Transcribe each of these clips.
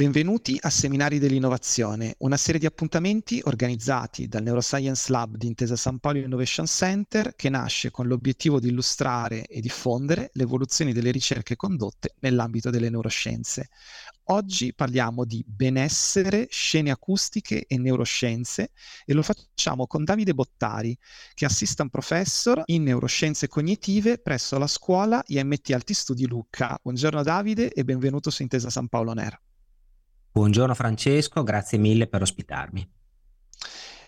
Benvenuti a Seminari dell'Innovazione, una serie di appuntamenti organizzati dal Neuroscience Lab di Intesa San Paolo Innovation Center che nasce con l'obiettivo di illustrare e diffondere le evoluzioni delle ricerche condotte nell'ambito delle neuroscienze. Oggi parliamo di benessere, scene acustiche e neuroscienze e lo facciamo con Davide Bottari, che è assistant professor in neuroscienze cognitive presso la scuola IMT Alti Studi Lucca. Buongiorno Davide e benvenuto su Intesa San Paolo Nera. Buongiorno Francesco, grazie mille per ospitarmi.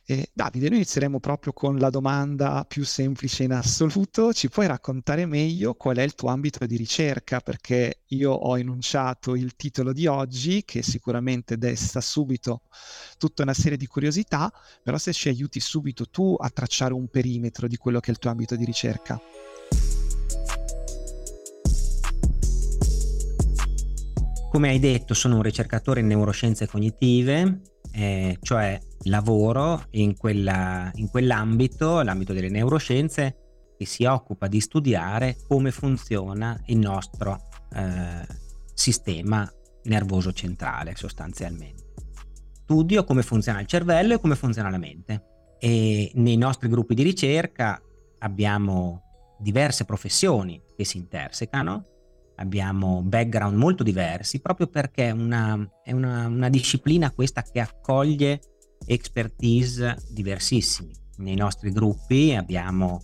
Eh, Davide, noi inizieremo proprio con la domanda più semplice in assoluto. Ci puoi raccontare meglio qual è il tuo ambito di ricerca? Perché io ho enunciato il titolo di oggi, che sicuramente desta subito tutta una serie di curiosità, però se ci aiuti subito tu a tracciare un perimetro di quello che è il tuo ambito di ricerca. Come hai detto, sono un ricercatore in neuroscienze cognitive, eh, cioè lavoro in, quella, in quell'ambito, l'ambito delle neuroscienze, che si occupa di studiare come funziona il nostro eh, sistema nervoso centrale sostanzialmente. Studio come funziona il cervello e come funziona la mente. E nei nostri gruppi di ricerca abbiamo diverse professioni che si intersecano abbiamo background molto diversi, proprio perché una, è una, una disciplina questa che accoglie expertise diversissimi. Nei nostri gruppi abbiamo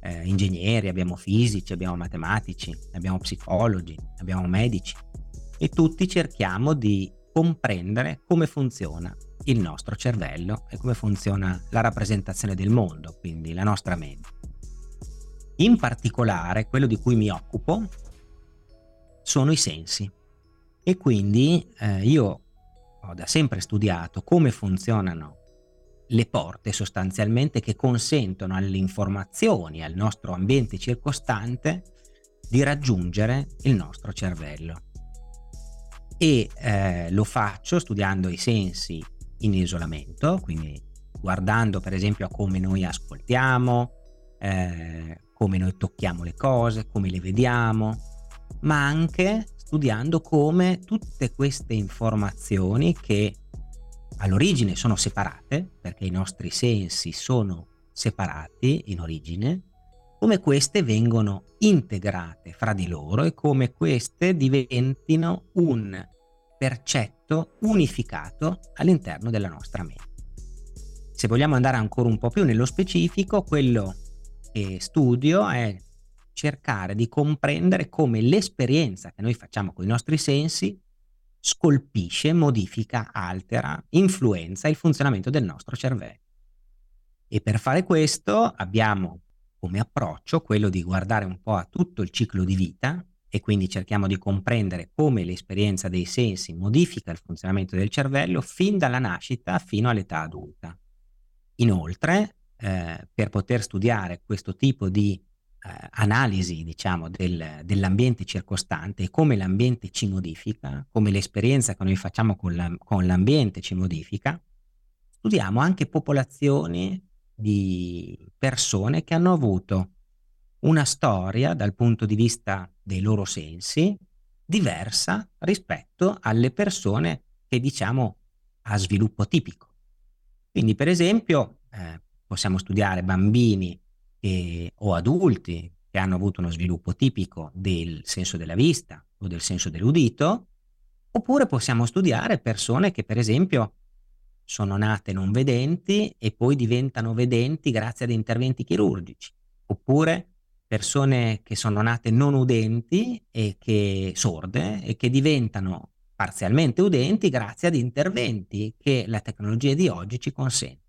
eh, ingegneri, abbiamo fisici, abbiamo matematici, abbiamo psicologi, abbiamo medici e tutti cerchiamo di comprendere come funziona il nostro cervello e come funziona la rappresentazione del mondo, quindi la nostra mente. In particolare, quello di cui mi occupo sono i sensi. E quindi eh, io ho da sempre studiato come funzionano le porte sostanzialmente che consentono alle informazioni, al nostro ambiente circostante, di raggiungere il nostro cervello. E eh, lo faccio studiando i sensi in isolamento, quindi guardando per esempio a come noi ascoltiamo, eh, come noi tocchiamo le cose, come le vediamo, ma anche studiando come tutte queste informazioni che all'origine sono separate, perché i nostri sensi sono separati in origine, come queste vengono integrate fra di loro e come queste diventino un percetto unificato all'interno della nostra mente. Se vogliamo andare ancora un po' più nello specifico, quello che studio è cercare di comprendere come l'esperienza che noi facciamo con i nostri sensi scolpisce, modifica, altera, influenza il funzionamento del nostro cervello. E per fare questo abbiamo come approccio quello di guardare un po' a tutto il ciclo di vita e quindi cerchiamo di comprendere come l'esperienza dei sensi modifica il funzionamento del cervello fin dalla nascita fino all'età adulta. Inoltre, eh, per poter studiare questo tipo di eh, analisi, diciamo, del, dell'ambiente circostante e come l'ambiente ci modifica, come l'esperienza che noi facciamo con, la, con l'ambiente ci modifica, studiamo anche popolazioni di persone che hanno avuto una storia dal punto di vista dei loro sensi diversa rispetto alle persone che diciamo a sviluppo tipico. Quindi per esempio eh, possiamo studiare bambini e, o adulti che hanno avuto uno sviluppo tipico del senso della vista o del senso dell'udito, oppure possiamo studiare persone che per esempio sono nate non vedenti e poi diventano vedenti grazie ad interventi chirurgici, oppure persone che sono nate non udenti e che sorde e che diventano parzialmente udenti grazie ad interventi che la tecnologia di oggi ci consente.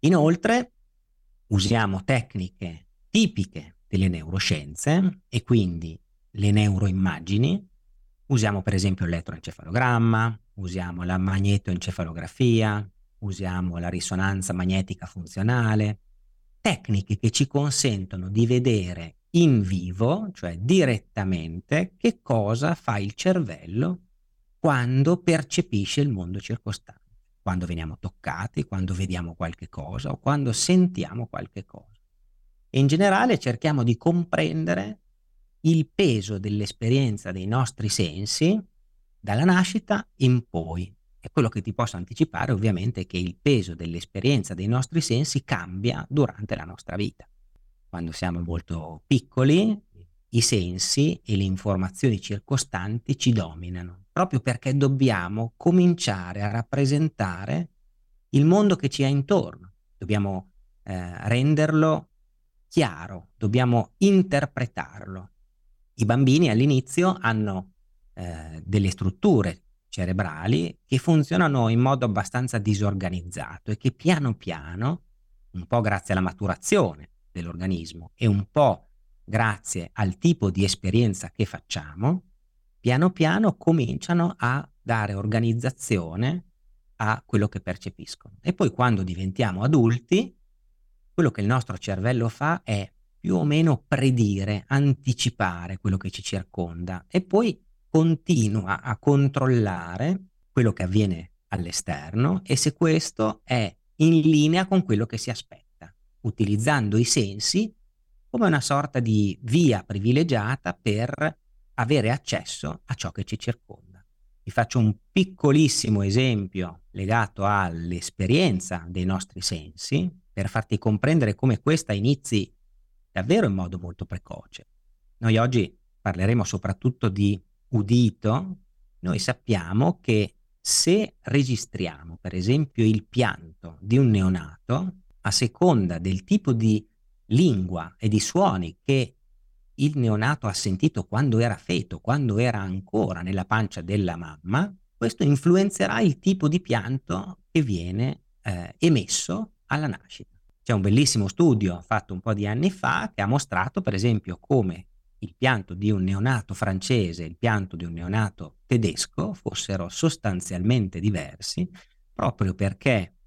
Inoltre usiamo tecniche tipiche delle neuroscienze e quindi le neuroimmagini. Usiamo per esempio l'elettroencefalogramma, usiamo la magnetoencefalografia, usiamo la risonanza magnetica funzionale tecniche che ci consentono di vedere in vivo, cioè direttamente, che cosa fa il cervello quando percepisce il mondo circostante, quando veniamo toccati, quando vediamo qualche cosa o quando sentiamo qualche cosa. E in generale cerchiamo di comprendere il peso dell'esperienza dei nostri sensi dalla nascita in poi. E quello che ti posso anticipare ovviamente è che il peso dell'esperienza dei nostri sensi cambia durante la nostra vita. Quando siamo molto piccoli, i sensi e le informazioni circostanti ci dominano, proprio perché dobbiamo cominciare a rappresentare il mondo che ci è intorno. Dobbiamo eh, renderlo chiaro, dobbiamo interpretarlo. I bambini all'inizio hanno eh, delle strutture cerebrali che funzionano in modo abbastanza disorganizzato e che piano piano, un po' grazie alla maturazione dell'organismo e un po' grazie al tipo di esperienza che facciamo, piano piano cominciano a dare organizzazione a quello che percepiscono. E poi quando diventiamo adulti, quello che il nostro cervello fa è più o meno predire, anticipare quello che ci circonda e poi continua a controllare quello che avviene all'esterno e se questo è in linea con quello che si aspetta, utilizzando i sensi come una sorta di via privilegiata per avere accesso a ciò che ci circonda. Vi faccio un piccolissimo esempio legato all'esperienza dei nostri sensi per farti comprendere come questa inizi davvero in modo molto precoce. Noi oggi parleremo soprattutto di udito, noi sappiamo che se registriamo per esempio il pianto di un neonato, a seconda del tipo di lingua e di suoni che il neonato ha sentito quando era feto, quando era ancora nella pancia della mamma, questo influenzerà il tipo di pianto che viene eh, emesso alla nascita. C'è un bellissimo studio fatto un po' di anni fa che ha mostrato per esempio come il pianto di un neonato francese e il pianto di un neonato tedesco fossero sostanzialmente diversi proprio perché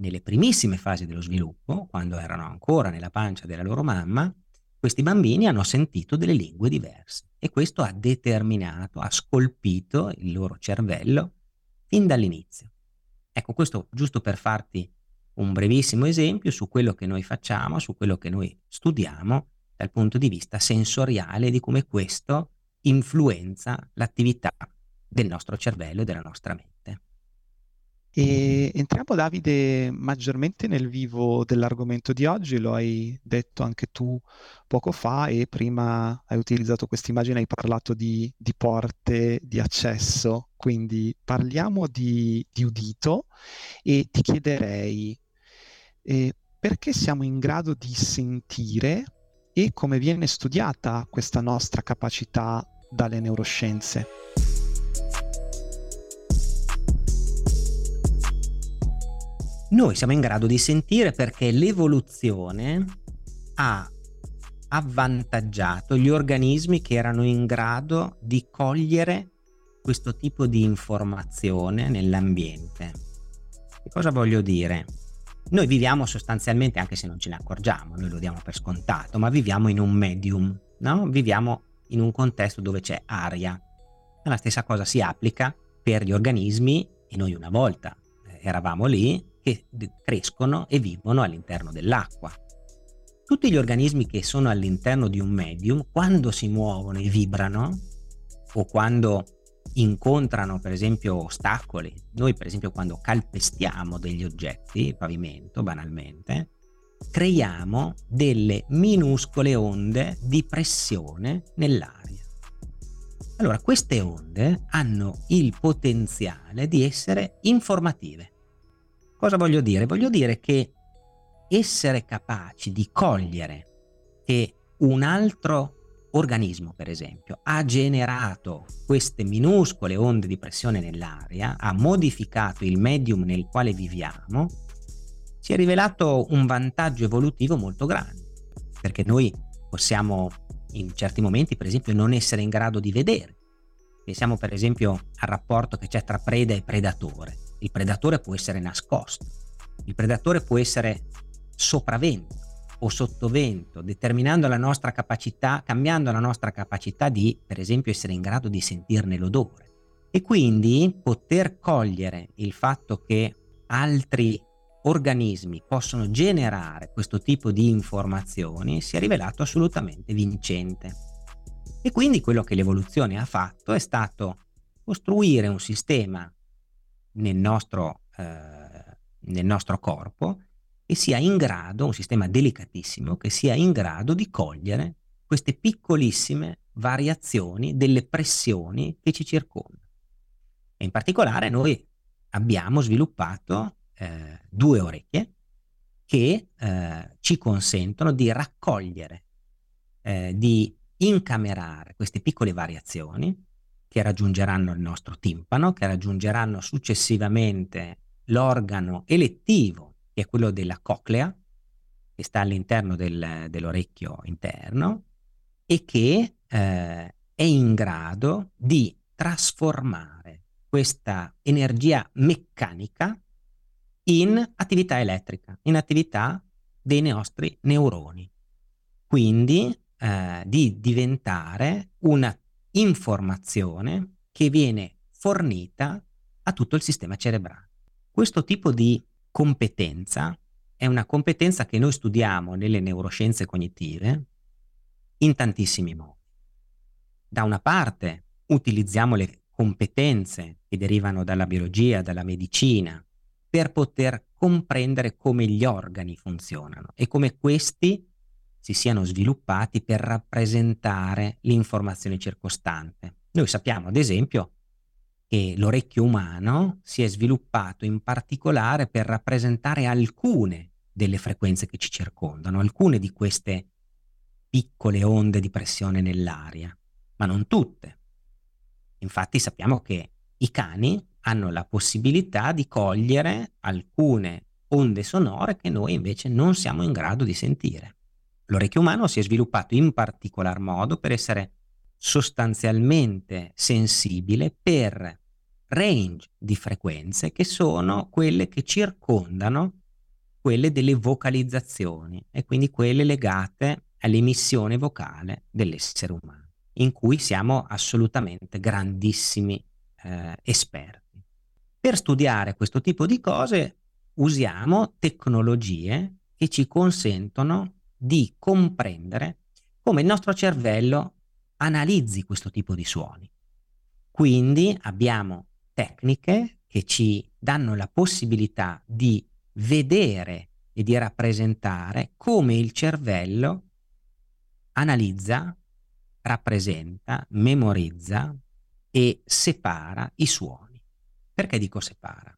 nelle primissime fasi dello sviluppo, quando erano ancora nella pancia della loro mamma, questi bambini hanno sentito delle lingue diverse e questo ha determinato, ha scolpito il loro cervello fin dall'inizio. Ecco, questo giusto per farti un brevissimo esempio su quello che noi facciamo, su quello che noi studiamo dal punto di vista sensoriale di come questo influenza l'attività del nostro cervello e della nostra mente. E entriamo Davide maggiormente nel vivo dell'argomento di oggi, lo hai detto anche tu poco fa e prima hai utilizzato questa immagine, hai parlato di, di porte di accesso, quindi parliamo di, di udito e ti chiederei eh, perché siamo in grado di sentire e come viene studiata questa nostra capacità dalle neuroscienze. Noi siamo in grado di sentire perché l'evoluzione ha avvantaggiato gli organismi che erano in grado di cogliere questo tipo di informazione nell'ambiente. Che cosa voglio dire? Noi viviamo sostanzialmente, anche se non ce ne accorgiamo, noi lo diamo per scontato, ma viviamo in un medium, no? Viviamo in un contesto dove c'è aria. La stessa cosa si applica per gli organismi e noi una volta eh, eravamo lì che crescono e vivono all'interno dell'acqua. Tutti gli organismi che sono all'interno di un medium, quando si muovono e vibrano, o quando incontrano per esempio ostacoli. Noi per esempio quando calpestiamo degli oggetti, il pavimento banalmente, creiamo delle minuscole onde di pressione nell'aria. Allora, queste onde hanno il potenziale di essere informative. Cosa voglio dire? Voglio dire che essere capaci di cogliere che un altro organismo, per esempio, ha generato queste minuscole onde di pressione nell'aria, ha modificato il medium nel quale viviamo, si è rivelato un vantaggio evolutivo molto grande, perché noi possiamo in certi momenti, per esempio, non essere in grado di vedere. Pensiamo per esempio al rapporto che c'è tra preda e predatore. Il predatore può essere nascosto, il predatore può essere sopravvento, o sottovento, determinando la nostra capacità, cambiando la nostra capacità di, per esempio, essere in grado di sentirne l'odore. E quindi poter cogliere il fatto che altri organismi possono generare questo tipo di informazioni si è rivelato assolutamente vincente. E quindi quello che l'evoluzione ha fatto è stato costruire un sistema nel nostro, eh, nel nostro corpo che sia in grado, un sistema delicatissimo, che sia in grado di cogliere queste piccolissime variazioni delle pressioni che ci circondano. E in particolare noi abbiamo sviluppato eh, due orecchie che eh, ci consentono di raccogliere, eh, di incamerare queste piccole variazioni che raggiungeranno il nostro timpano, che raggiungeranno successivamente l'organo elettivo, che è quello della coclea, che sta all'interno del, dell'orecchio interno, e che eh, è in grado di trasformare questa energia meccanica in attività elettrica, in attività dei nostri neuroni. Quindi eh, di diventare una informazione che viene fornita a tutto il sistema cerebrale. Questo tipo di competenza è una competenza che noi studiamo nelle neuroscienze cognitive in tantissimi modi. Da una parte utilizziamo le competenze che derivano dalla biologia, dalla medicina, per poter comprendere come gli organi funzionano e come questi si siano sviluppati per rappresentare l'informazione circostante. Noi sappiamo, ad esempio, che l'orecchio umano si è sviluppato in particolare per rappresentare alcune delle frequenze che ci circondano, alcune di queste piccole onde di pressione nell'aria, ma non tutte. Infatti sappiamo che i cani hanno la possibilità di cogliere alcune onde sonore che noi invece non siamo in grado di sentire. L'orecchio umano si è sviluppato in particolar modo per essere sostanzialmente sensibile per range di frequenze che sono quelle che circondano quelle delle vocalizzazioni e quindi quelle legate all'emissione vocale dell'essere umano, in cui siamo assolutamente grandissimi eh, esperti. Per studiare questo tipo di cose usiamo tecnologie che ci consentono di comprendere come il nostro cervello analizzi questo tipo di suoni. Quindi abbiamo tecniche che ci danno la possibilità di vedere e di rappresentare come il cervello analizza, rappresenta, memorizza e separa i suoni. Perché dico separa?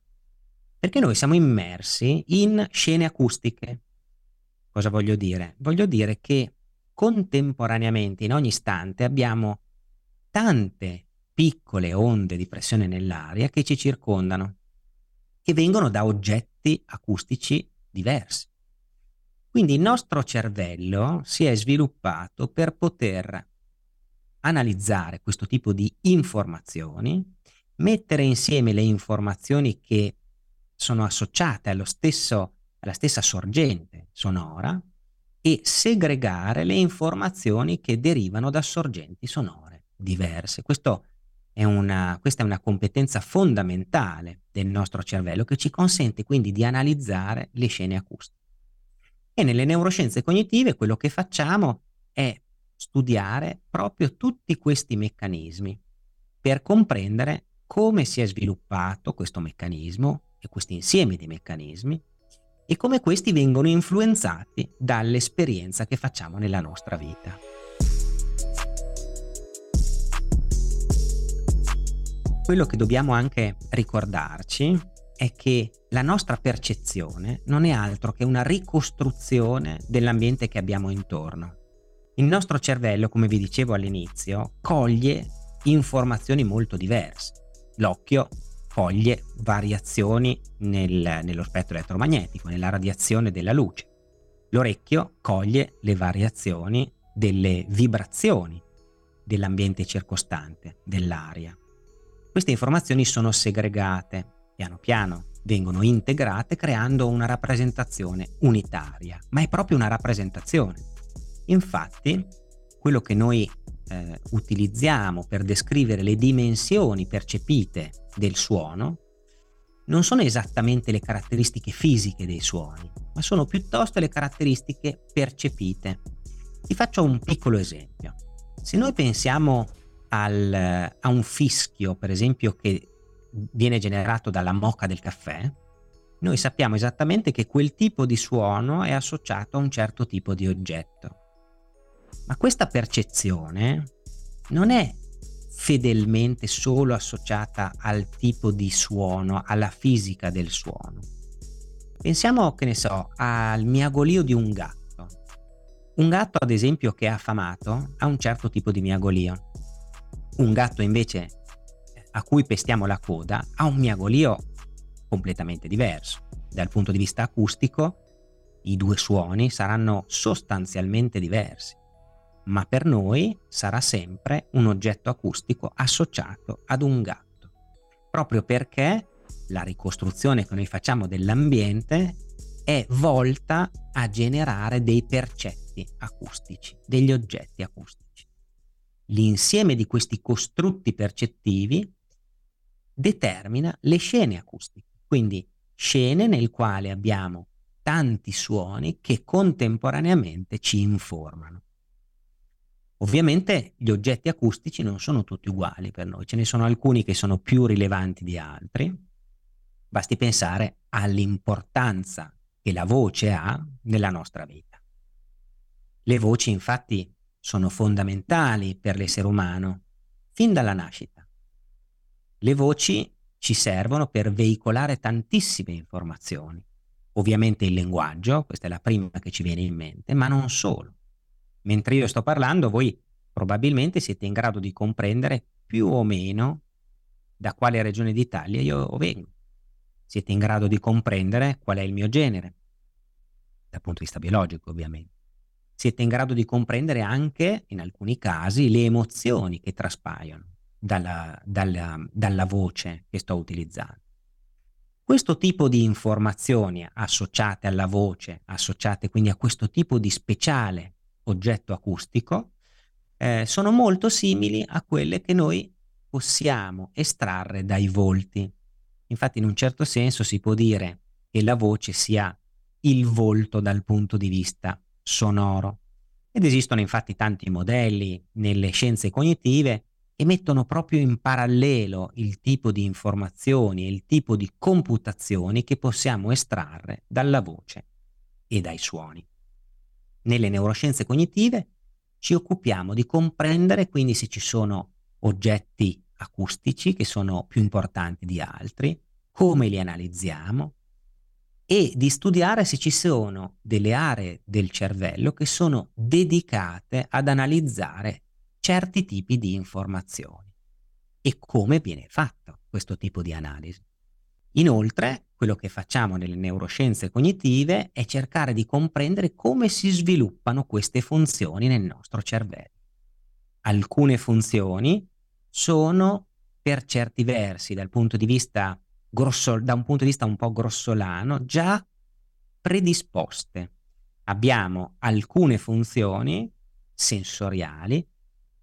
Perché noi siamo immersi in scene acustiche. Cosa voglio dire? Voglio dire che contemporaneamente, in ogni istante, abbiamo tante piccole onde di pressione nell'aria che ci circondano, che vengono da oggetti acustici diversi. Quindi il nostro cervello si è sviluppato per poter analizzare questo tipo di informazioni, mettere insieme le informazioni che sono associate allo stesso, alla stessa sorgente sonora e segregare le informazioni che derivano da sorgenti sonore diverse. È una, questa è una competenza fondamentale del nostro cervello che ci consente quindi di analizzare le scene acustiche. E nelle neuroscienze cognitive quello che facciamo è studiare proprio tutti questi meccanismi per comprendere come si è sviluppato questo meccanismo e questo insieme di meccanismi e come questi vengono influenzati dall'esperienza che facciamo nella nostra vita. Quello che dobbiamo anche ricordarci è che la nostra percezione non è altro che una ricostruzione dell'ambiente che abbiamo intorno. Il nostro cervello, come vi dicevo all'inizio, coglie informazioni molto diverse. L'occhio coglie variazioni nel, nello spettro elettromagnetico, nella radiazione della luce. L'orecchio coglie le variazioni delle vibrazioni dell'ambiente circostante, dell'aria. Queste informazioni sono segregate piano piano vengono integrate creando una rappresentazione unitaria, ma è proprio una rappresentazione. Infatti, quello che noi eh, utilizziamo per descrivere le dimensioni percepite del suono non sono esattamente le caratteristiche fisiche dei suoni, ma sono piuttosto le caratteristiche percepite. Ti faccio un piccolo esempio. Se noi pensiamo al, a un fischio, per esempio, che viene generato dalla mocca del caffè, noi sappiamo esattamente che quel tipo di suono è associato a un certo tipo di oggetto. Ma questa percezione non è fedelmente solo associata al tipo di suono, alla fisica del suono. Pensiamo, che ne so, al miagolio di un gatto. Un gatto, ad esempio, che è affamato ha un certo tipo di miagolio. Un gatto invece a cui pestiamo la coda ha un miagolio completamente diverso. Dal punto di vista acustico, i due suoni saranno sostanzialmente diversi ma per noi sarà sempre un oggetto acustico associato ad un gatto, proprio perché la ricostruzione che noi facciamo dell'ambiente è volta a generare dei percetti acustici, degli oggetti acustici. L'insieme di questi costrutti percettivi determina le scene acustiche, quindi scene nel quale abbiamo tanti suoni che contemporaneamente ci informano. Ovviamente gli oggetti acustici non sono tutti uguali per noi, ce ne sono alcuni che sono più rilevanti di altri. Basti pensare all'importanza che la voce ha nella nostra vita. Le voci infatti sono fondamentali per l'essere umano fin dalla nascita. Le voci ci servono per veicolare tantissime informazioni. Ovviamente il linguaggio, questa è la prima che ci viene in mente, ma non solo mentre io sto parlando, voi probabilmente siete in grado di comprendere più o meno da quale regione d'Italia io vengo. Siete in grado di comprendere qual è il mio genere, dal punto di vista biologico ovviamente. Siete in grado di comprendere anche, in alcuni casi, le emozioni che traspaiono dalla, dalla, dalla voce che sto utilizzando. Questo tipo di informazioni associate alla voce, associate quindi a questo tipo di speciale oggetto acustico, eh, sono molto simili a quelle che noi possiamo estrarre dai volti. Infatti in un certo senso si può dire che la voce sia il volto dal punto di vista sonoro. Ed esistono infatti tanti modelli nelle scienze cognitive che mettono proprio in parallelo il tipo di informazioni e il tipo di computazioni che possiamo estrarre dalla voce e dai suoni nelle neuroscienze cognitive ci occupiamo di comprendere quindi se ci sono oggetti acustici che sono più importanti di altri, come li analizziamo e di studiare se ci sono delle aree del cervello che sono dedicate ad analizzare certi tipi di informazioni e come viene fatto questo tipo di analisi. Inoltre, quello che facciamo nelle neuroscienze cognitive è cercare di comprendere come si sviluppano queste funzioni nel nostro cervello. Alcune funzioni sono per certi versi, dal punto di vista grosso, da un punto di vista un po' grossolano, già predisposte. Abbiamo alcune funzioni sensoriali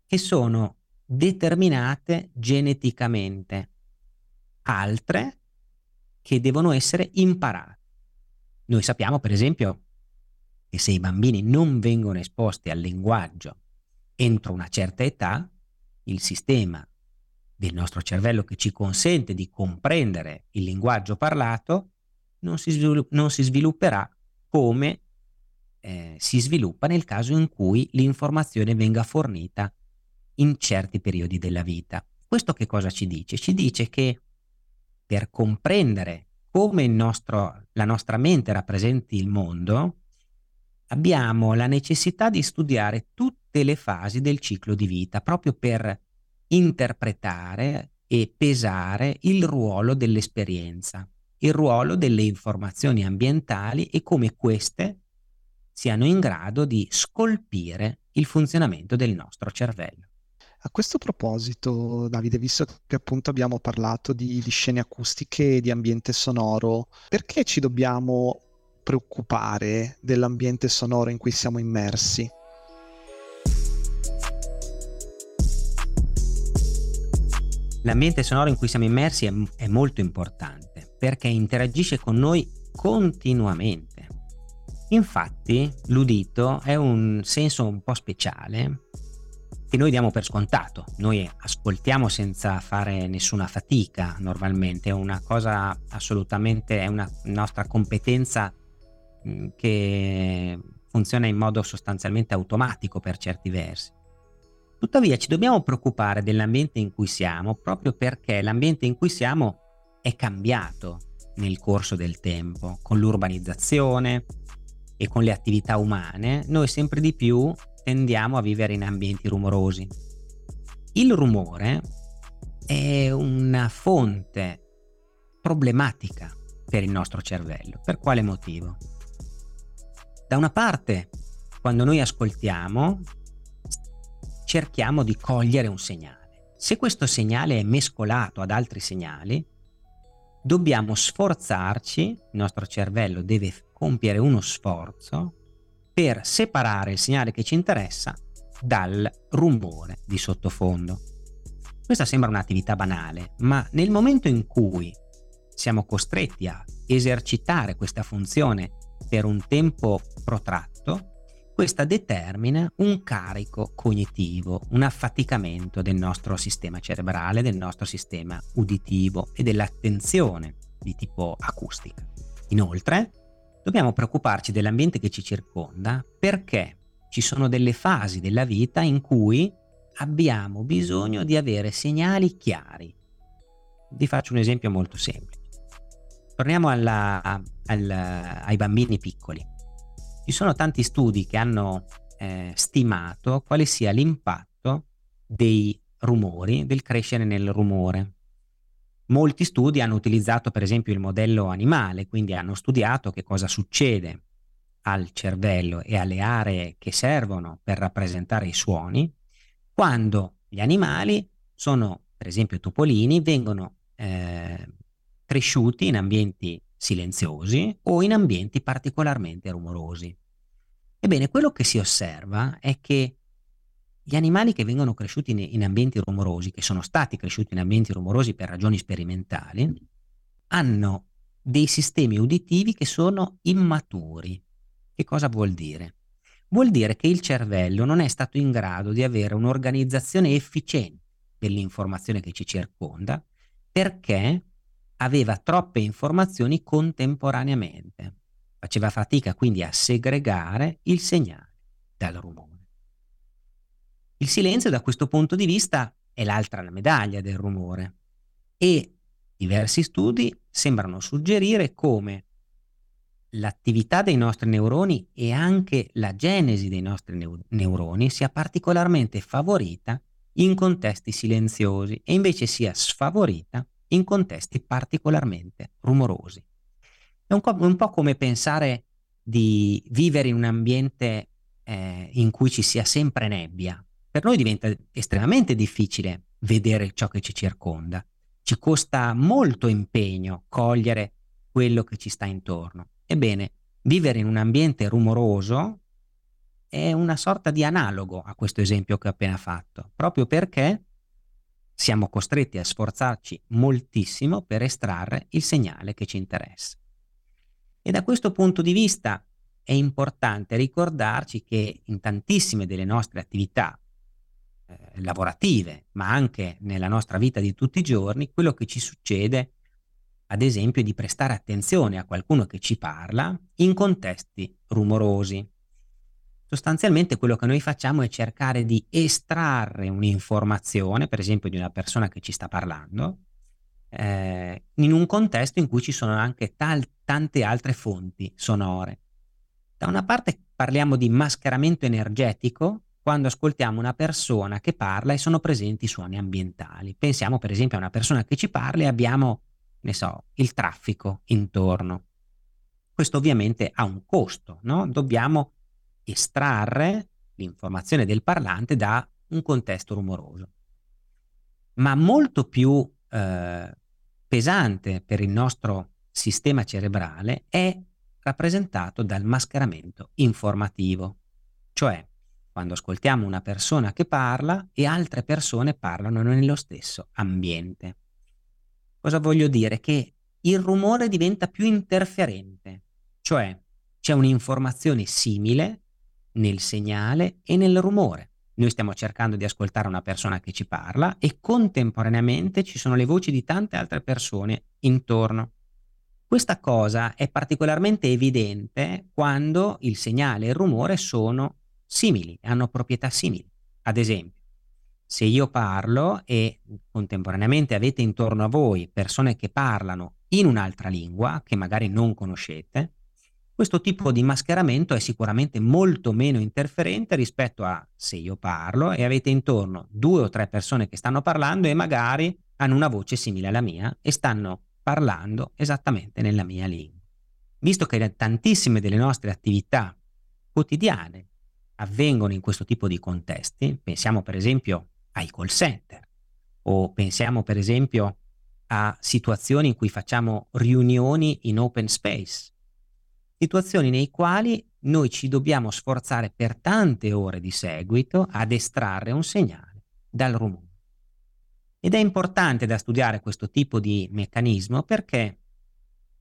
che sono determinate geneticamente, altre che devono essere imparate. Noi sappiamo, per esempio, che se i bambini non vengono esposti al linguaggio entro una certa età, il sistema del nostro cervello che ci consente di comprendere il linguaggio parlato non si, svilupp- non si svilupperà come eh, si sviluppa nel caso in cui l'informazione venga fornita in certi periodi della vita. Questo che cosa ci dice? Ci dice che per comprendere come nostro, la nostra mente rappresenti il mondo, abbiamo la necessità di studiare tutte le fasi del ciclo di vita, proprio per interpretare e pesare il ruolo dell'esperienza, il ruolo delle informazioni ambientali e come queste siano in grado di scolpire il funzionamento del nostro cervello. A questo proposito, Davide, visto che appunto abbiamo parlato di, di scene acustiche e di ambiente sonoro, perché ci dobbiamo preoccupare dell'ambiente sonoro in cui siamo immersi? L'ambiente sonoro in cui siamo immersi è, è molto importante perché interagisce con noi continuamente. Infatti, l'udito è un senso un po' speciale che noi diamo per scontato. Noi ascoltiamo senza fare nessuna fatica normalmente, è una cosa assolutamente, è una nostra competenza mm, che funziona in modo sostanzialmente automatico per certi versi. Tuttavia ci dobbiamo preoccupare dell'ambiente in cui siamo proprio perché l'ambiente in cui siamo è cambiato nel corso del tempo, con l'urbanizzazione e con le attività umane, noi sempre di più tendiamo a vivere in ambienti rumorosi. Il rumore è una fonte problematica per il nostro cervello. Per quale motivo? Da una parte, quando noi ascoltiamo, cerchiamo di cogliere un segnale. Se questo segnale è mescolato ad altri segnali, dobbiamo sforzarci, il nostro cervello deve compiere uno sforzo per separare il segnale che ci interessa dal rumore di sottofondo. Questa sembra un'attività banale, ma nel momento in cui siamo costretti a esercitare questa funzione per un tempo protratto, questa determina un carico cognitivo, un affaticamento del nostro sistema cerebrale, del nostro sistema uditivo e dell'attenzione di tipo acustica. Inoltre, dobbiamo preoccuparci dell'ambiente che ci circonda perché ci sono delle fasi della vita in cui abbiamo bisogno di avere segnali chiari. Vi faccio un esempio molto semplice. Torniamo alla, al, ai bambini piccoli. Ci sono tanti studi che hanno eh, stimato quale sia l'impatto dei rumori, del crescere nel rumore. Molti studi hanno utilizzato per esempio il modello animale, quindi hanno studiato che cosa succede al cervello e alle aree che servono per rappresentare i suoni quando gli animali sono, per esempio topolini, vengono eh, cresciuti in ambienti silenziosi o in ambienti particolarmente rumorosi. Ebbene, quello che si osserva è che gli animali che vengono cresciuti in, in ambienti rumorosi, che sono stati cresciuti in ambienti rumorosi per ragioni sperimentali, hanno dei sistemi uditivi che sono immaturi. Che cosa vuol dire? Vuol dire che il cervello non è stato in grado di avere un'organizzazione efficiente dell'informazione che ci circonda perché aveva troppe informazioni contemporaneamente. Faceva fatica quindi a segregare il segnale dal rumore. Il silenzio da questo punto di vista è l'altra medaglia del rumore e diversi studi sembrano suggerire come l'attività dei nostri neuroni e anche la genesi dei nostri neu- neuroni sia particolarmente favorita in contesti silenziosi e invece sia sfavorita in contesti particolarmente rumorosi. È un, co- un po' come pensare di vivere in un ambiente eh, in cui ci sia sempre nebbia. Per noi diventa estremamente difficile vedere ciò che ci circonda. Ci costa molto impegno cogliere quello che ci sta intorno. Ebbene, vivere in un ambiente rumoroso è una sorta di analogo a questo esempio che ho appena fatto, proprio perché siamo costretti a sforzarci moltissimo per estrarre il segnale che ci interessa. E da questo punto di vista è importante ricordarci che in tantissime delle nostre attività eh, lavorative, ma anche nella nostra vita di tutti i giorni, quello che ci succede, ad esempio, di prestare attenzione a qualcuno che ci parla in contesti rumorosi, Sostanzialmente quello che noi facciamo è cercare di estrarre un'informazione, per esempio di una persona che ci sta parlando, eh, in un contesto in cui ci sono anche tal- tante altre fonti sonore. Da una parte parliamo di mascheramento energetico quando ascoltiamo una persona che parla e sono presenti suoni ambientali. Pensiamo per esempio a una persona che ci parla e abbiamo, ne so, il traffico intorno. Questo ovviamente ha un costo, no? Dobbiamo estrarre l'informazione del parlante da un contesto rumoroso. Ma molto più eh, pesante per il nostro sistema cerebrale è rappresentato dal mascheramento informativo, cioè quando ascoltiamo una persona che parla e altre persone parlano nello stesso ambiente. Cosa voglio dire? Che il rumore diventa più interferente, cioè c'è un'informazione simile nel segnale e nel rumore. Noi stiamo cercando di ascoltare una persona che ci parla e contemporaneamente ci sono le voci di tante altre persone intorno. Questa cosa è particolarmente evidente quando il segnale e il rumore sono simili, hanno proprietà simili. Ad esempio, se io parlo e contemporaneamente avete intorno a voi persone che parlano in un'altra lingua che magari non conoscete, questo tipo di mascheramento è sicuramente molto meno interferente rispetto a se io parlo e avete intorno due o tre persone che stanno parlando e magari hanno una voce simile alla mia e stanno parlando esattamente nella mia lingua. Visto che tantissime delle nostre attività quotidiane avvengono in questo tipo di contesti, pensiamo per esempio ai call center o pensiamo per esempio a situazioni in cui facciamo riunioni in open space, situazioni nei quali noi ci dobbiamo sforzare per tante ore di seguito ad estrarre un segnale dal rumore. Ed è importante da studiare questo tipo di meccanismo perché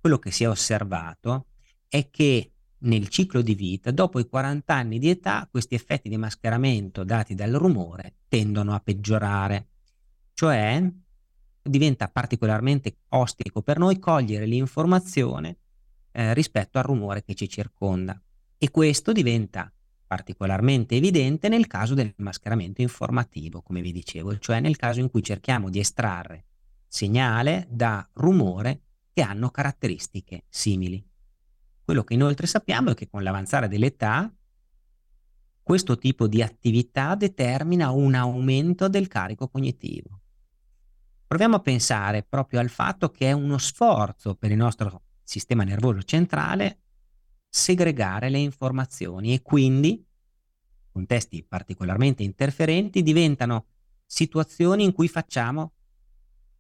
quello che si è osservato è che nel ciclo di vita, dopo i 40 anni di età, questi effetti di mascheramento dati dal rumore tendono a peggiorare. Cioè diventa particolarmente ostico per noi cogliere l'informazione eh, rispetto al rumore che ci circonda. E questo diventa particolarmente evidente nel caso del mascheramento informativo, come vi dicevo, cioè nel caso in cui cerchiamo di estrarre segnale da rumore che hanno caratteristiche simili. Quello che inoltre sappiamo è che con l'avanzare dell'età questo tipo di attività determina un aumento del carico cognitivo. Proviamo a pensare proprio al fatto che è uno sforzo per il nostro sistema nervoso centrale segregare le informazioni e quindi contesti particolarmente interferenti diventano situazioni in cui facciamo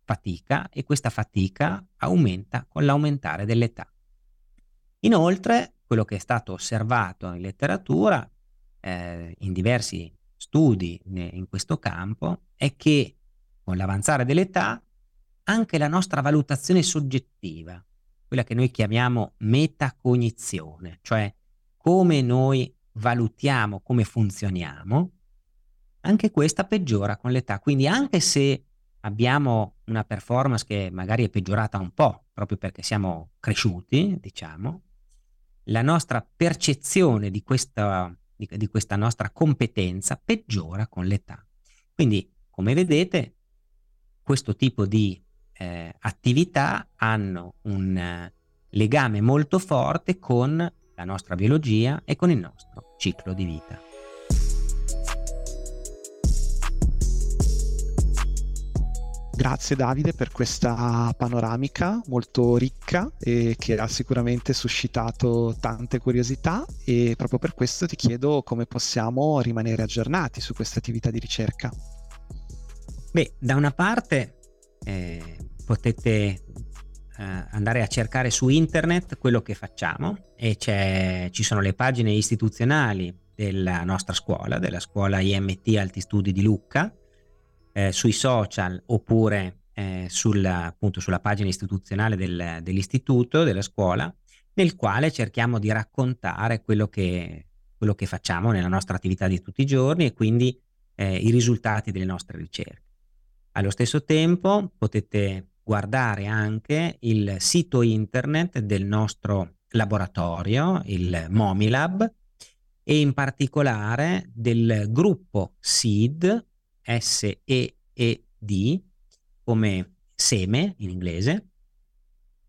fatica e questa fatica aumenta con l'aumentare dell'età. Inoltre, quello che è stato osservato in letteratura, eh, in diversi studi in questo campo, è che con l'avanzare dell'età anche la nostra valutazione soggettiva, quella che noi chiamiamo metacognizione, cioè come noi valutiamo come funzioniamo, anche questa peggiora con l'età. Quindi anche se abbiamo una performance che magari è peggiorata un po', proprio perché siamo cresciuti, diciamo, la nostra percezione di questa, di, di questa nostra competenza peggiora con l'età. Quindi, come vedete, questo tipo di eh, attività hanno un eh, legame molto forte con la nostra biologia e con il nostro ciclo di vita. Grazie Davide per questa panoramica molto ricca e che ha sicuramente suscitato tante curiosità e proprio per questo ti chiedo come possiamo rimanere aggiornati su questa attività di ricerca. Beh, da una parte eh, potete eh, andare a cercare su internet quello che facciamo e ci sono le pagine istituzionali della nostra scuola, della scuola IMT Alti Studi di Lucca, eh, sui social oppure eh, sulla, appunto, sulla pagina istituzionale del, dell'istituto, della scuola, nel quale cerchiamo di raccontare quello che, quello che facciamo nella nostra attività di tutti i giorni e quindi eh, i risultati delle nostre ricerche. Allo stesso tempo potete guardare anche il sito internet del nostro laboratorio, il Momilab, e in particolare del gruppo SEED, S-E-E-D, come seme in inglese,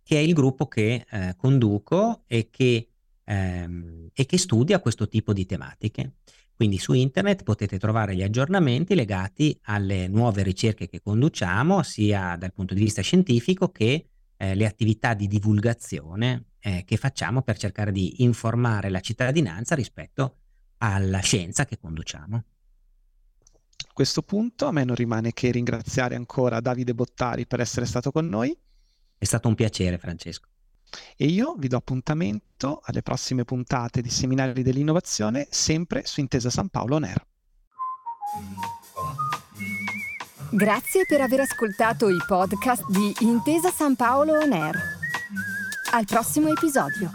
che è il gruppo che eh, conduco e che, ehm, e che studia questo tipo di tematiche. Quindi su internet potete trovare gli aggiornamenti legati alle nuove ricerche che conduciamo, sia dal punto di vista scientifico che eh, le attività di divulgazione eh, che facciamo per cercare di informare la cittadinanza rispetto alla scienza che conduciamo. A questo punto a me non rimane che ringraziare ancora Davide Bottari per essere stato con noi. È stato un piacere, Francesco. E io vi do appuntamento alle prossime puntate di Seminari dell'Innovazione, sempre su Intesa San Paolo On Air. Grazie per aver ascoltato i podcast di Intesa San Paolo On Air. Al prossimo episodio.